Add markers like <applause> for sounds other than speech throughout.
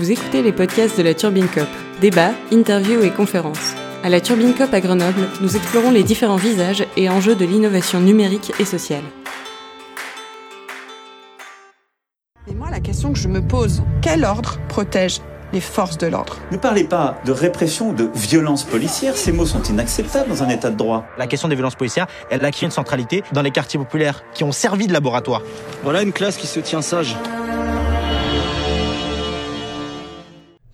Vous écoutez les podcasts de la Turbine Cop. Débats, interviews et conférences. À la Turbine Cop à Grenoble, nous explorons les différents visages et enjeux de l'innovation numérique et sociale. Et moi, la question que je me pose, quel ordre protège les forces de l'ordre? Ne parlez pas de répression ou de violence policière, ces mots sont inacceptables dans un état de droit. La question des violences policières, elle acquis une centralité dans les quartiers populaires qui ont servi de laboratoire. Voilà une classe qui se tient sage.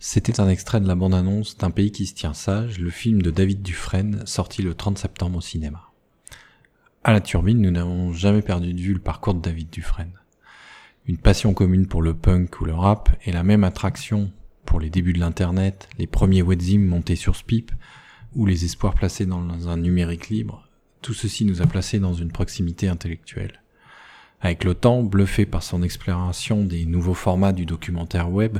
C'était un extrait de la bande-annonce d'un pays qui se tient sage, le film de David Dufresne, sorti le 30 septembre au cinéma. À la turbine, nous n'avons jamais perdu de vue le parcours de David Dufresne. Une passion commune pour le punk ou le rap et la même attraction pour les débuts de l'internet, les premiers webzines montés sur Spip ou les espoirs placés dans un numérique libre, tout ceci nous a placés dans une proximité intellectuelle. Avec le temps, bluffé par son exploration des nouveaux formats du documentaire web,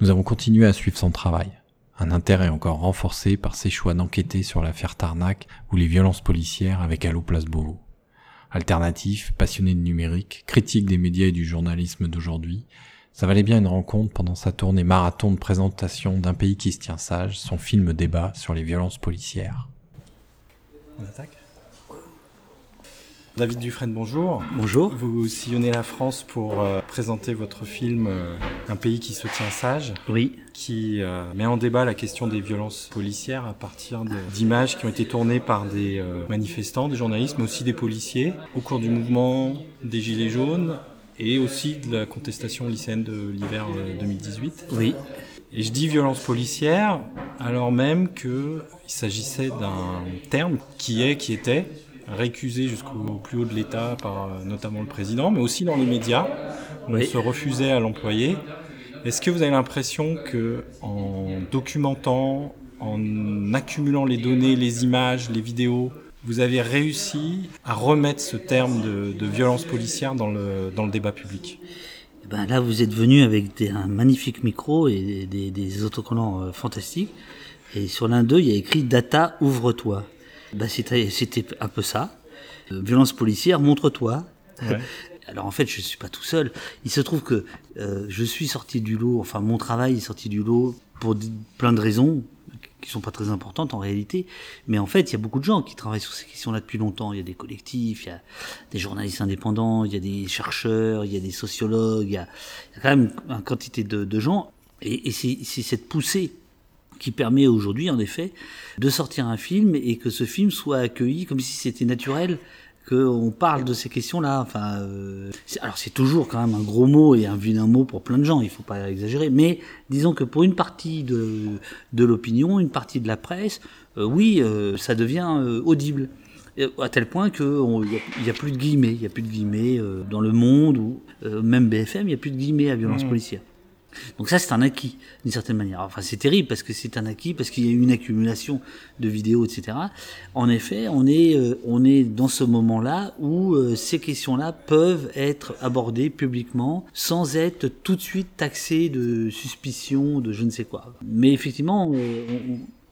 nous avons continué à suivre son travail. Un intérêt encore renforcé par ses choix d'enquêter sur l'affaire Tarnac ou les violences policières avec Allo Place Beauvau. Alternatif, passionné de numérique, critique des médias et du journalisme d'aujourd'hui, ça valait bien une rencontre pendant sa tournée marathon de présentation d'un pays qui se tient sage, son film débat sur les violences policières. On attaque? David Dufresne, bonjour. Bonjour. Vous sillonnez la France pour euh, présenter votre film euh, Un pays qui se tient sage. Oui. Qui euh, met en débat la question des violences policières à partir d'images qui ont été tournées par des manifestants, des journalistes, mais aussi des policiers au cours du mouvement des Gilets jaunes et aussi de la contestation lycéenne de l'hiver 2018. Euh, oui. Et je dis violence policière alors même qu'il s'agissait d'un terme qui est, qui était, récusé jusqu'au plus haut de l'État par euh, notamment le président, mais aussi dans les médias. On se refusait à l'employer. Est-ce que vous avez l'impression que en documentant, en accumulant les données, les images, les vidéos, vous avez réussi à remettre ce terme de, violence policière dans le, dans le débat public? Eh ben là, vous êtes venu avec un magnifique micro et des, autocollants euh, fantastiques. Et sur l'un d'eux, il y a écrit Data, ouvre-toi. Ben, c'était, un peu ça. Euh, violence policière, montre-toi. <laughs> Alors en fait, je ne suis pas tout seul. Il se trouve que euh, je suis sorti du lot, enfin mon travail est sorti du lot pour plein de raisons qui sont pas très importantes en réalité, mais en fait, il y a beaucoup de gens qui travaillent sur ces questions-là depuis longtemps. Il y a des collectifs, il y a des journalistes indépendants, il y a des chercheurs, il y a des sociologues, il y a, quand même une quantité de, gens, et, et c'est cette poussée qui permet aujourd'hui, en effet, de sortir un film et que ce film soit accueilli comme si c'était naturel qu'on parle de ces questions-là. Enfin, euh, alors c'est toujours quand même un gros mot et un vilain mot pour plein de gens, il faut pas exagérer, mais disons que pour une partie de, de l'opinion, une partie de la presse, euh, oui, euh, ça devient audible. À tel point qu'il n'y a, plus de guillemets, il n'y a plus de guillemets dans le monde, ou même BFM, il n'y a plus de guillemets à violence mmh. policière. Donc ça, c'est un acquis, d'une certaine manière. Enfin, c'est terrible parce que c'est un acquis, parce qu'il y a eu une accumulation de vidéos, etc. En effet, on est, euh, on est dans ce moment-là où euh, ces questions-là peuvent être abordées publiquement sans être tout de suite taxées de suspicion, de je ne sais quoi. Mais effectivement,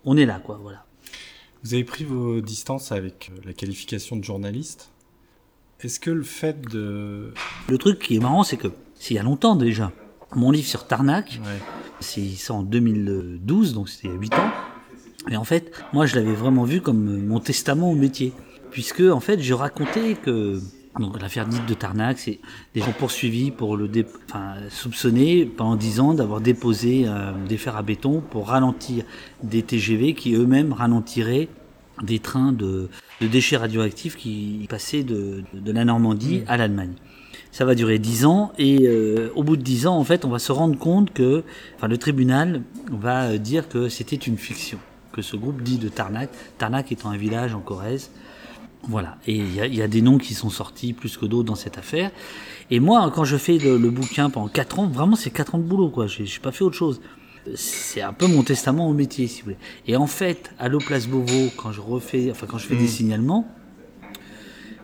on, est là, quoi, voilà. Vous avez pris vos distances avec euh, la qualification de journaliste. Est-ce que le fait de... Le truc qui est marrant, c'est que, c'est il y a longtemps déjà, mon livre sur Tarnac. C'est ça en 2012, donc c'était il y a 8 ans. Et en fait, moi, je l'avais vraiment vu comme mon testament au métier. Puisque, en fait, je racontais que donc l'affaire dite de Tarnac, c'est des gens poursuivis pour le dé... enfin, soupçonnés pendant 10 ans d'avoir déposé euh, des fers à béton pour ralentir des TGV qui eux-mêmes ralentiraient des trains de, déchets radioactifs qui passaient de, la Normandie mmh. à l'Allemagne ça va durer 10 ans et euh, au bout de 10 ans en fait on va se rendre compte que enfin le tribunal va euh, dire que c'était une fiction que ce groupe dit de Tarnac. Tarnac étant un village en Corrèze. Voilà. Et il y, a des noms qui sont sortis plus que d'autres dans cette affaire. Et moi quand je fais le, bouquin pendant 4 ans vraiment c'est 4 ans de boulot quoi. J'ai pas fait autre chose. C'est un peu mon testament au métier si vous voulez. Et en fait à l'Oplace Beauvau quand je refais enfin quand je fais des mmh. signalements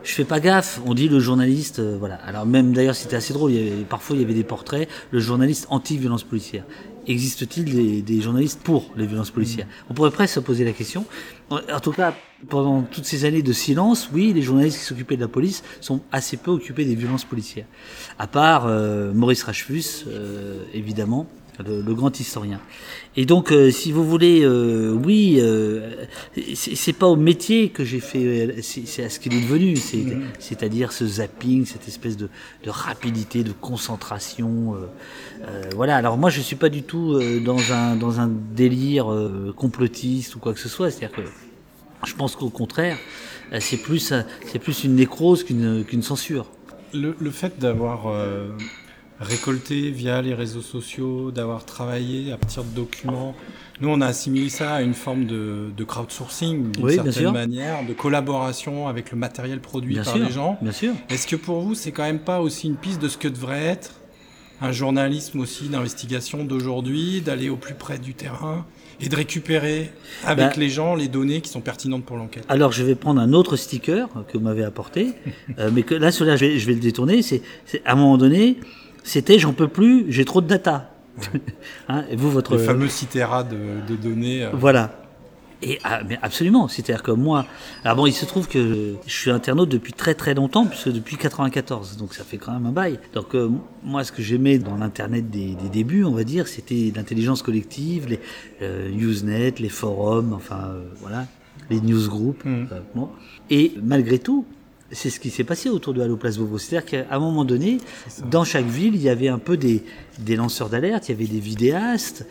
je fais pas gaffe. On dit le journaliste, euh, voilà. Alors même d'ailleurs, c'était assez drôle. Il y avait, parfois, il y avait des portraits. Le journaliste anti-violence policière. Existe-t-il des, journalistes pour les violences policières On pourrait presque se poser la question. En tout cas, pendant toutes ces années de silence, oui, les journalistes qui s'occupaient de la police sont assez peu occupés des violences policières. À part euh, Maurice Rachefus, euh, évidemment, le, le grand historien. Et donc, euh, si vous voulez, euh, oui, euh, c'est pas au métier que j'ai fait, euh, c'est à ce qu'il est devenu, Mhm. c'est-à-dire ce zapping, cette espèce de, de rapidité, de concentration. voilà. Alors moi, je suis pas du tout dans un dans un délire complotiste ou quoi que ce soit. C'est-à-dire que je pense qu'au contraire, c'est plus c'est plus une nécrose qu'une qu'une censure. Le, le fait d'avoir euh, récolté via les réseaux sociaux, d'avoir travaillé à partir de documents, nous on a assimilé ça à une forme de, de crowdsourcing d'une Oui, certaine manière, de collaboration avec le matériel produit Bien par sûr, les gens. bien sûr. Est-ce que pour vous c'est quand même pas aussi une piste de ce que devrait être un journalisme aussi d'investigation d'aujourd'hui, d'aller au plus près du terrain et de récupérer avec Bah, les gens les données qui sont pertinentes pour l'enquête? Alors je vais prendre un autre sticker que vous m'avez apporté, <laughs> euh, mais que là je vais, je vais le détourner. C'est- à un moment donné, c'était j'en peux plus, j'ai trop de data. <laughs> Hein, et vous votre Le fameux citera de, de données. euh, voilà. Et ah, mais absolument, c'est-à-dire que moi, alors bon, il se trouve que je suis internaute depuis très très longtemps, puisque depuis 94, donc ça fait quand même un bail. Donc euh, moi, ce que j'aimais dans l'internet des, des débuts, on va dire, c'était l'intelligence collective, les euh, Usenet, les forums, enfin euh, voilà, les newsgroups. Bon. Et malgré tout, c'est ce qui s'est passé autour de Allo Place Beauvau. C'est-à-dire qu'à un moment donné, dans chaque ville, il y avait un peu des, des lanceurs d'alerte, il y avait des vidéastes,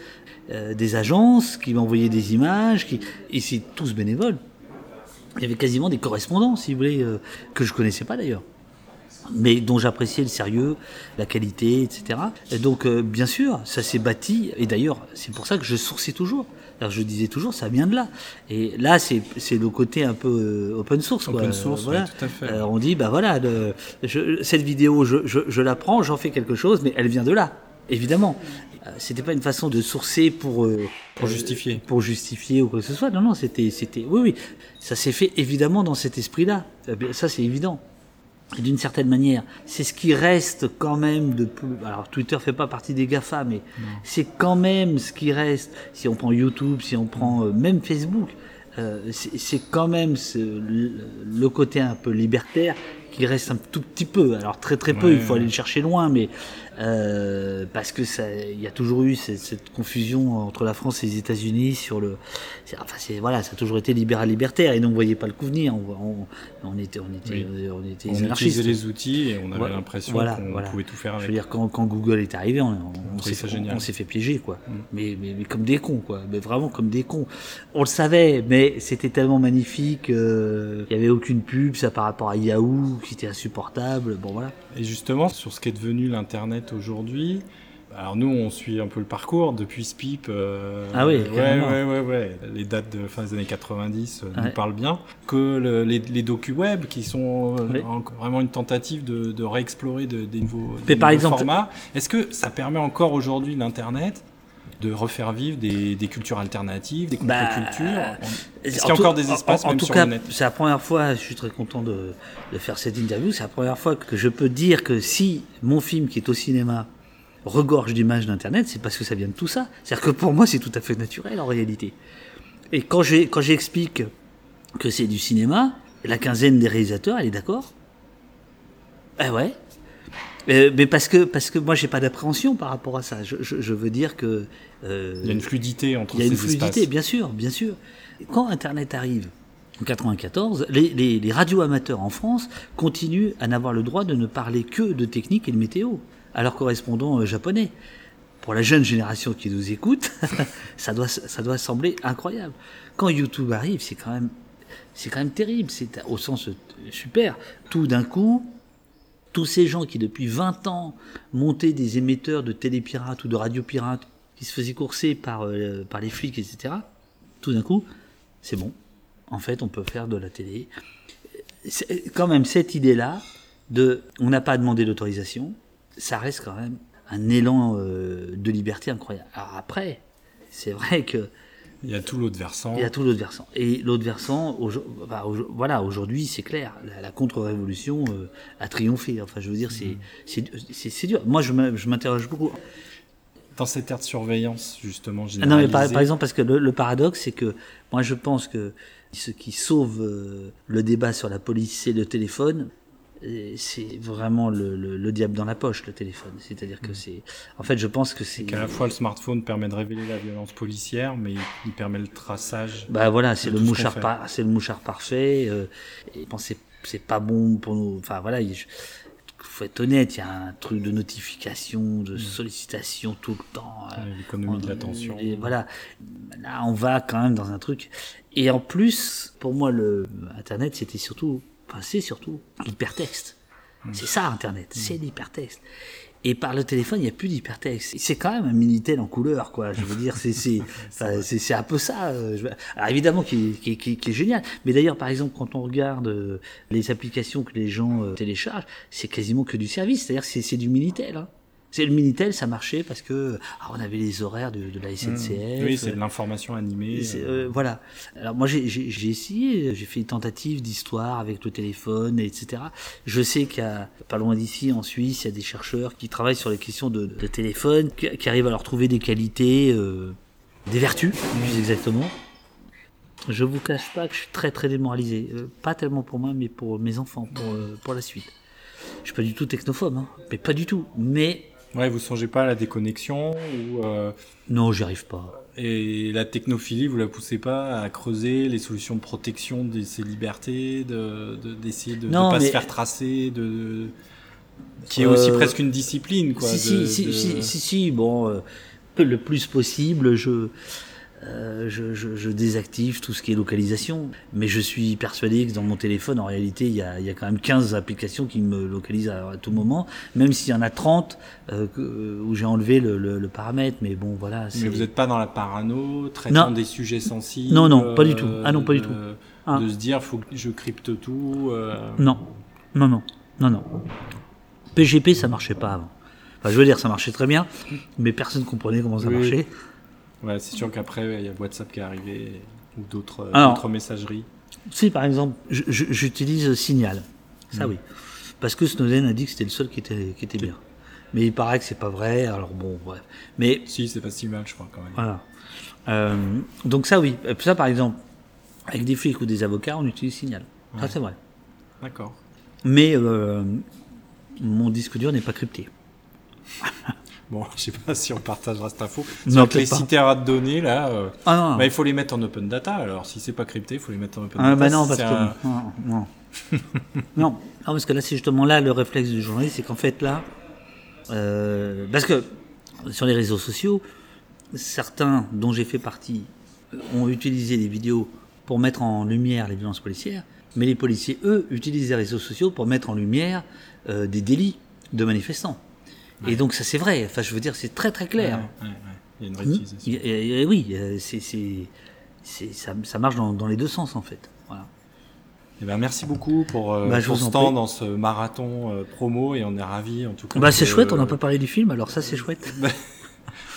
euh, des agences qui m'envoyaient des images, qui... et c'est tous bénévoles. Il y avait quasiment des correspondants, si vous voulez, euh, que je connaissais pas d'ailleurs, mais dont j'appréciais le sérieux, la qualité, etc. Et donc, euh, bien sûr, ça s'est bâti, et d'ailleurs, c'est pour ça que je sourçais toujours. Alors, je disais toujours, ça vient de là. Et là, c'est le côté un peu euh, open source. Quoi. Open source, Euh, voilà. oui, tout à fait. Euh, on dit, bah voilà, le- je- cette vidéo, je, je, je la prends, j'en fais quelque chose, mais elle vient de là, évidemment. C'était pas une façon de sourcer pour euh, Pour euh, justifier. pour justifier ou quoi que ce soit. Non, non, c'était, c'était, oui, oui, ça s'est fait évidemment dans cet esprit-là. Euh, bien, Ça, c'est évident. Et d'une certaine manière, c'est ce qui reste quand même de plus. Alors, Twitter fait pas partie des GAFA, mais c'est quand même ce qui reste. Si on prend YouTube, si on prend euh, même Facebook, euh, c'est quand même ce- le côté un peu libertaire reste un tout petit peu. Alors très très peu, Ouais, il faut aller le chercher loin, mais euh, parce que ça, il y a toujours eu cette, cette confusion entre la France et les États-Unis sur le. Enfin, c'est voilà, ça a toujours été libéral libertaire et donc on voyait pas le coup venir. On, on, on était, on était, Oui. on était On anarchistes. utilisait les outils et on avait l'impression voilà, qu'on voilà. pouvait tout faire Je veux dire, quand, quand Google est arrivé, on, s'est ça on- génial. on s'est fait piéger, quoi. Mm. Mais, mais, mais comme des cons, quoi. Mais vraiment comme des cons. On le savait, mais c'était tellement magnifique. euh, Il y avait aucune pub, ça par rapport à Yahoo, qui était insupportable. Bon, voilà. Et justement, sur ce qu'est devenu l'Internet aujourd'hui, alors nous, on suit un peu le parcours depuis Spip. euh, Ah oui, ouais, carrément. ouais, ouais, ouais. Les dates de fin des années 90 euh, nous parlent bien. Que le- les, les docu-web, qui sont euh, Oui. vraiment une tentative de, de réexplorer de- des nouveaux, par exemple- formats. Est-ce que ça permet encore aujourd'hui l'Internet? De refaire vivre des, des cultures alternatives, des Bah, contre-cultures Est-ce En qu'il y a encore des espaces en, en même tout sur cas, le net c'est la première fois, je suis très content de, de faire cette interview, c'est la première fois que je peux dire que si mon film qui est au cinéma regorge d'images d'Internet, c'est parce que ça vient de tout ça. C'est-à-dire que pour moi, c'est tout à fait naturel en réalité. Et quand j'ai- quand j'explique que c'est du cinéma, la quinzaine des réalisateurs, elle est d'accord? Eh ouais. Euh, mais parce que, parce que moi, j'ai pas d'appréhension par rapport à ça. Je, je- je veux dire que... euh, Il y a une fluidité entre il y a ces une fluidité, espaces. bien sûr, bien sûr. Quand Internet arrive, en 94, les, les, les radios amateurs en France continuent à n'avoir le droit de ne parler que de technique et de météo, à leurs correspondants euh, japonais. Pour la jeune génération qui nous écoute, <laughs> ça doit, ça doit sembler incroyable. Quand YouTube arrive, c'est quand même, c'est quand même terrible. C'est au sens super. Tout d'un coup, tous ces gens qui depuis 20 ans montaient des émetteurs de télépirates ou de radiopirates qui se faisaient courser par, euh, par les flics, etc., tout d'un coup, c'est bon. En fait, on peut faire de la télé. Quand même cette idée-là de on n'a pas demandé d'autorisation, ça reste quand même un élan euh, de liberté incroyable. Alors après, c'est vrai que Il y a tout l'autre versant. il y a tout l'autre versant. Et l'autre versant, aujo- bah, voilà, aujourd'hui, c'est clair, la, la contre-révolution euh, a triomphé. Enfin, je veux dire, c'est c'est dur. Moi, je m'in- je m'interroge beaucoup. Dans cette ère de surveillance, justement, Ah non, mais par, généralisée. par exemple, parce que le, le paradoxe, c'est que moi, je pense que ce qui sauve euh, le débat sur la police, c'est le téléphone. C'est vraiment le, le- le diable dans la poche, le téléphone. C'est-à-dire que c'est. En fait, je pense que c'est. Qu'à la fois le smartphone permet de révéler la violence policière, mais il permet le traçage. Bah voilà, c'est le ce mouchard, fait. par- c'est le mouchard parfait. euh, et bon, c'est c'est pas bon pour nous. Enfin voilà, il faut être honnête. Il y a un truc de notification, de sollicitation tout le temps. euh, L'économie de l'attention. Voilà, là on va quand même dans un truc. Et en plus, pour moi, le Internet, c'était surtout, enfin c'est surtout l'hypertexte. C'est ça Internet, c'est l'hypertexte. Et par le téléphone, il n'y a plus d'hypertexte. C'est quand même un Minitel en couleur, quoi. Je veux dire, c'est <laughs> un peu ça. euh, Alors évidemment, qui est, qui, est- qui est- qui est génial. Mais d'ailleurs, par exemple, quand on regarde euh, les applications que les gens euh, téléchargent, c'est quasiment que du service. C'est-à-dire, que c'est du Minitel. Hein. C'est le Minitel, ça marchait parce que ah, on avait les horaires de, de la SNCF. Mmh. Oui, c'est de l'information animée. Euh, euh, voilà. Alors moi j'ai essayé, j'ai fait une tentative d'histoire avec le téléphone, etc. Je sais a pas loin d'ici, en Suisse, il y a des chercheurs qui travaillent sur les questions de, de téléphone, qui, qui arrivent à leur trouver des qualités, euh, des vertus, plus exactement. Je vous cache pas que je suis très très démoralisé. Euh, pas tellement pour moi, mais pour mes enfants, pour, euh, pour la suite. Je suis pas du tout technophobe, hein, mais pas du tout. Mais Ouais, vous songez pas à la déconnexion ou euh, non, j'y arrive pas. et la technophilie, vous la poussez pas à creuser les solutions de protection de ces libertés, de de- d'essayer de, de, Non, pas se mais- faire tracer, de qui est aussi Euh, presque une discipline, quoi. Si, de- si, si, de- si, si, si, bon, euh, le plus possible, je, euh, je, je, je désactive tout ce qui est localisation. Mais je suis persuadé que dans mon téléphone, en réalité, il y a, il y a quand même 15 applications qui me localisent à, à tout moment, même s'il y en a 30 euh, que- où j'ai enlevé le, le, le paramètre. Mais bon, voilà. Mais vous n'êtes pas dans la parano, traitant Non. des sujets sensibles. Non, non, pas du euh, tout. Ah non, pas du de- tout. Ah. De se dire, faut que je crypte tout. euh, Non, non, non, non, non. PGP, ça marchait pas avant. Enfin, je veux dire, ça marchait très bien, mais personne comprenait comment ça Oui. marchait. Ouais, c'est sûr qu'après, il y a WhatsApp qui est arrivé ou d'autres Alors, d'autres messageries. Si, par exemple, je- je- j'utilise Signal. Ça, Mm. oui. Parce que Snowden a dit que c'était le seul qui était, qui était bien. Mais il paraît que c'est pas vrai, alors bon, bref. Mais Si, c'est pas si mal, je crois, quand même. voilà. Euh, donc ça, oui. Puis ça, par exemple, avec des flics ou des avocats, on utilise Signal. Ça, c'est vrai. D'accord. Mais euh, mon disque dur n'est pas crypté. <laughs> Bon, <laughs> je sais pas si on partagera cette info. Non, que les peut-être pas. citera de données, là, euh, Ah non, bah, il faut les mettre en open data. Alors, si c'est pas crypté, il faut les mettre en open Ah, data. bah non, Si parce que. Non, non. non. <laughs> Non, parce que là, c'est justement là le réflexe du journaliste, c'est qu'en fait, là. euh, parce que sur les réseaux sociaux, certains dont j'ai fait partie euh, ont utilisé des vidéos pour mettre en lumière les violences policières, mais les policiers, eux, utilisent les réseaux sociaux pour mettre en lumière euh, des délits de manifestants. Et donc, ça, c'est vrai. Enfin, je veux dire, c'est très, très clair. Ouais, ouais, ouais. Il y a une Hmm. réutilisation. Et- et oui, euh, c'est, c'est, c'est- ça, ça marche dans, dans les deux sens, en fait. Voilà. Eh ben, merci beaucoup pour, euh, Bah, je pour vous en ce temps dans ce marathon euh, promo et on est ravis en tout cas. Bah, c'est chouette, on n'a pas parlé du film, alors ça, c'est chouette. <laughs>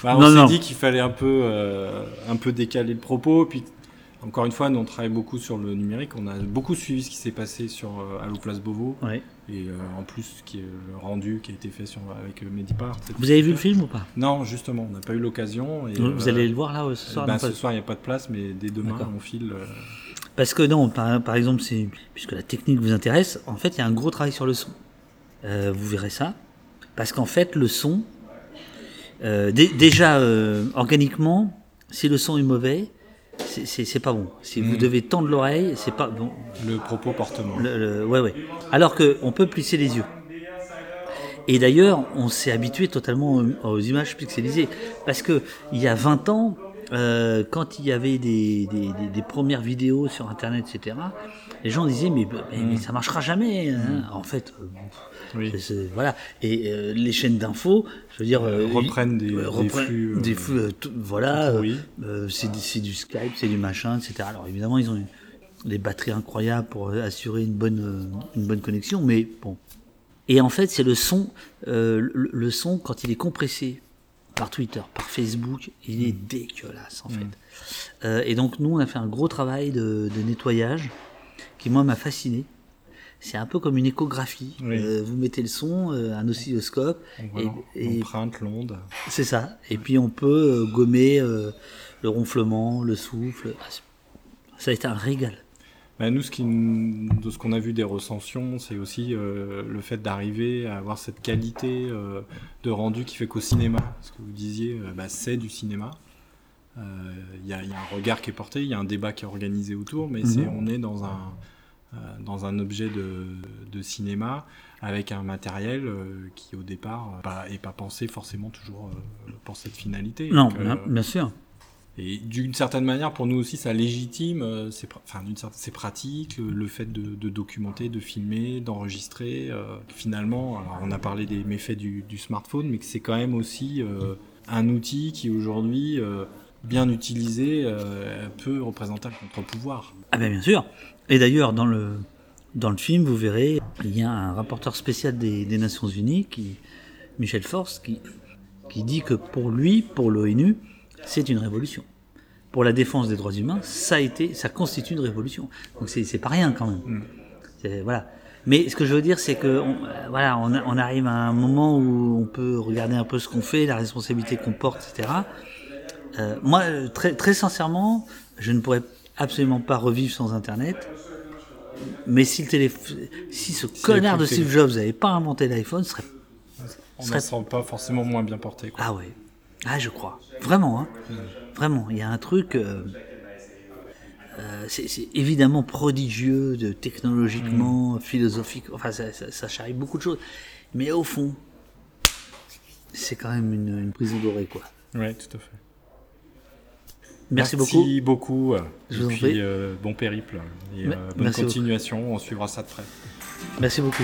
Bah, on s'est dit qu'il fallait un peu, euh, un peu décaler le propos. Puis, encore une fois, nous on travaille beaucoup sur le numérique. On a beaucoup suivi ce qui s'est passé sur euh, Allo Place Beauvau. Ouais. Et euh, en plus, ce qui est le rendu qui a été fait sur, avec euh, Medipart. Vous avez vu le film ou pas? Non, justement, on n'a pas eu l'occasion. et, Vous euh, allez le voir là euh, ce soir pas- Ce soir, il n'y a pas de place, mais dès demain, on file. euh, Parce que non, par, par exemple, puisque la technique vous intéresse, en fait, il y a un gros travail sur le son. Euh, vous verrez ça. Parce qu'en fait, le son, euh, dé- déjà, euh, organiquement, si le son est mauvais, c'est, pas bon. Si vous Mm. devez tendre l'oreille, c'est pas bon. le propos. Le- le- ouais, ouais. Alors qu'on peut plisser les yeux. Et d'ailleurs, on s'est habitué totalement aux, images pixelisées. Parce que il y a 20 ans, euh, quand il y avait des, des, des- des premières vidéos sur Internet, etc., les gens disaient mais, mais, mais ça marchera jamais. hein. En fait, euh, Oui. voilà. Et euh, les chaînes d'infos, je veux dire, euh, reprennent des- euh, flux, des flux, tout- voilà. c'est du- Skype, c'est du machin, etc. Alors évidemment, ils ont des batteries incroyables pour assurer une bonne, une bonne connexion, mais bon. Et en fait, c'est le son, le, le son quand il est compressé par Twitter, par Facebook, il est dégueulasse en fait. Euh, et donc nous, on a fait un gros travail de, de nettoyage qui moi m'a fasciné. C'est un peu comme une échographie. Oui. Euh, vous mettez le son, euh, un oscilloscope, Voilà, et- on l'onde. c'est ça. Et puis on peut euh, gommer le ronflement, le souffle. Ah, Ça a été un régal. Bah, nous, ce qui, de ce qu'on a vu des recensions, c'est aussi euh, le fait d'arriver à avoir cette qualité euh, de rendu qui fait qu'au cinéma, ce que vous disiez, euh, bah, c'est du cinéma. Il y, a un regard qui est porté, il y a un débat qui est organisé autour, mais Mhm. on est dans un, dans un objet de, de cinéma avec un matériel qui, au départ, pas, est pas pensé forcément toujours pour cette finalité. Non, Donc, bien, bien sûr. et d'une certaine manière, pour nous aussi, ça légitime, euh, c'est pr- enfin, d'une certaine- c'est pratique, le, le fait de, de documenter, de filmer, d'enregistrer. euh, finalement, alors on a parlé des méfaits du, du smartphone, mais que c'est quand même aussi euh, un outil qui aujourd'hui, euh, bien utilisé, euh, peut représenter un contre-pouvoir. Ah ben bien sûr. Et d'ailleurs, dans le, dans le film, vous verrez, il y a un rapporteur spécial des, des Nations Unies, qui, Michel Force, qui, qui dit que pour lui, pour l'ONU, c'est une révolution. Pour la défense des droits humains, ça a été, ça constitue une révolution. Donc c'est pas rien quand même. C'est- Voilà. Mais ce que je veux dire, c'est que on, voilà, on arrive à un moment où on peut regarder un peu ce qu'on fait, la responsabilité qu'on porte, etc. Euh, moi, euh, très, très sincèrement, je ne pourrais absolument pas revivre sans Internet. Mais si, le si ce connard de Steve Jobs n'avait pas inventé l'iPhone, serait. On serait- ne sent pas forcément moins bien porté. quoi. Ah ouais. Ah, je crois. Vraiment, hein. Vraiment. Il y a un truc. euh, euh, c'est évidemment prodigieux de technologiquement, philosophique. Enfin, ça, ça, ça charrie beaucoup de choses. Mais au fond, c'est quand même une, une prison dorée, quoi. Ouais, tout à fait. Merci, beaucoup. Merci beaucoup. Je et vous en puis, prie. euh, bon périple. Et euh, bonne continuation. On suivra ça de près. Merci beaucoup.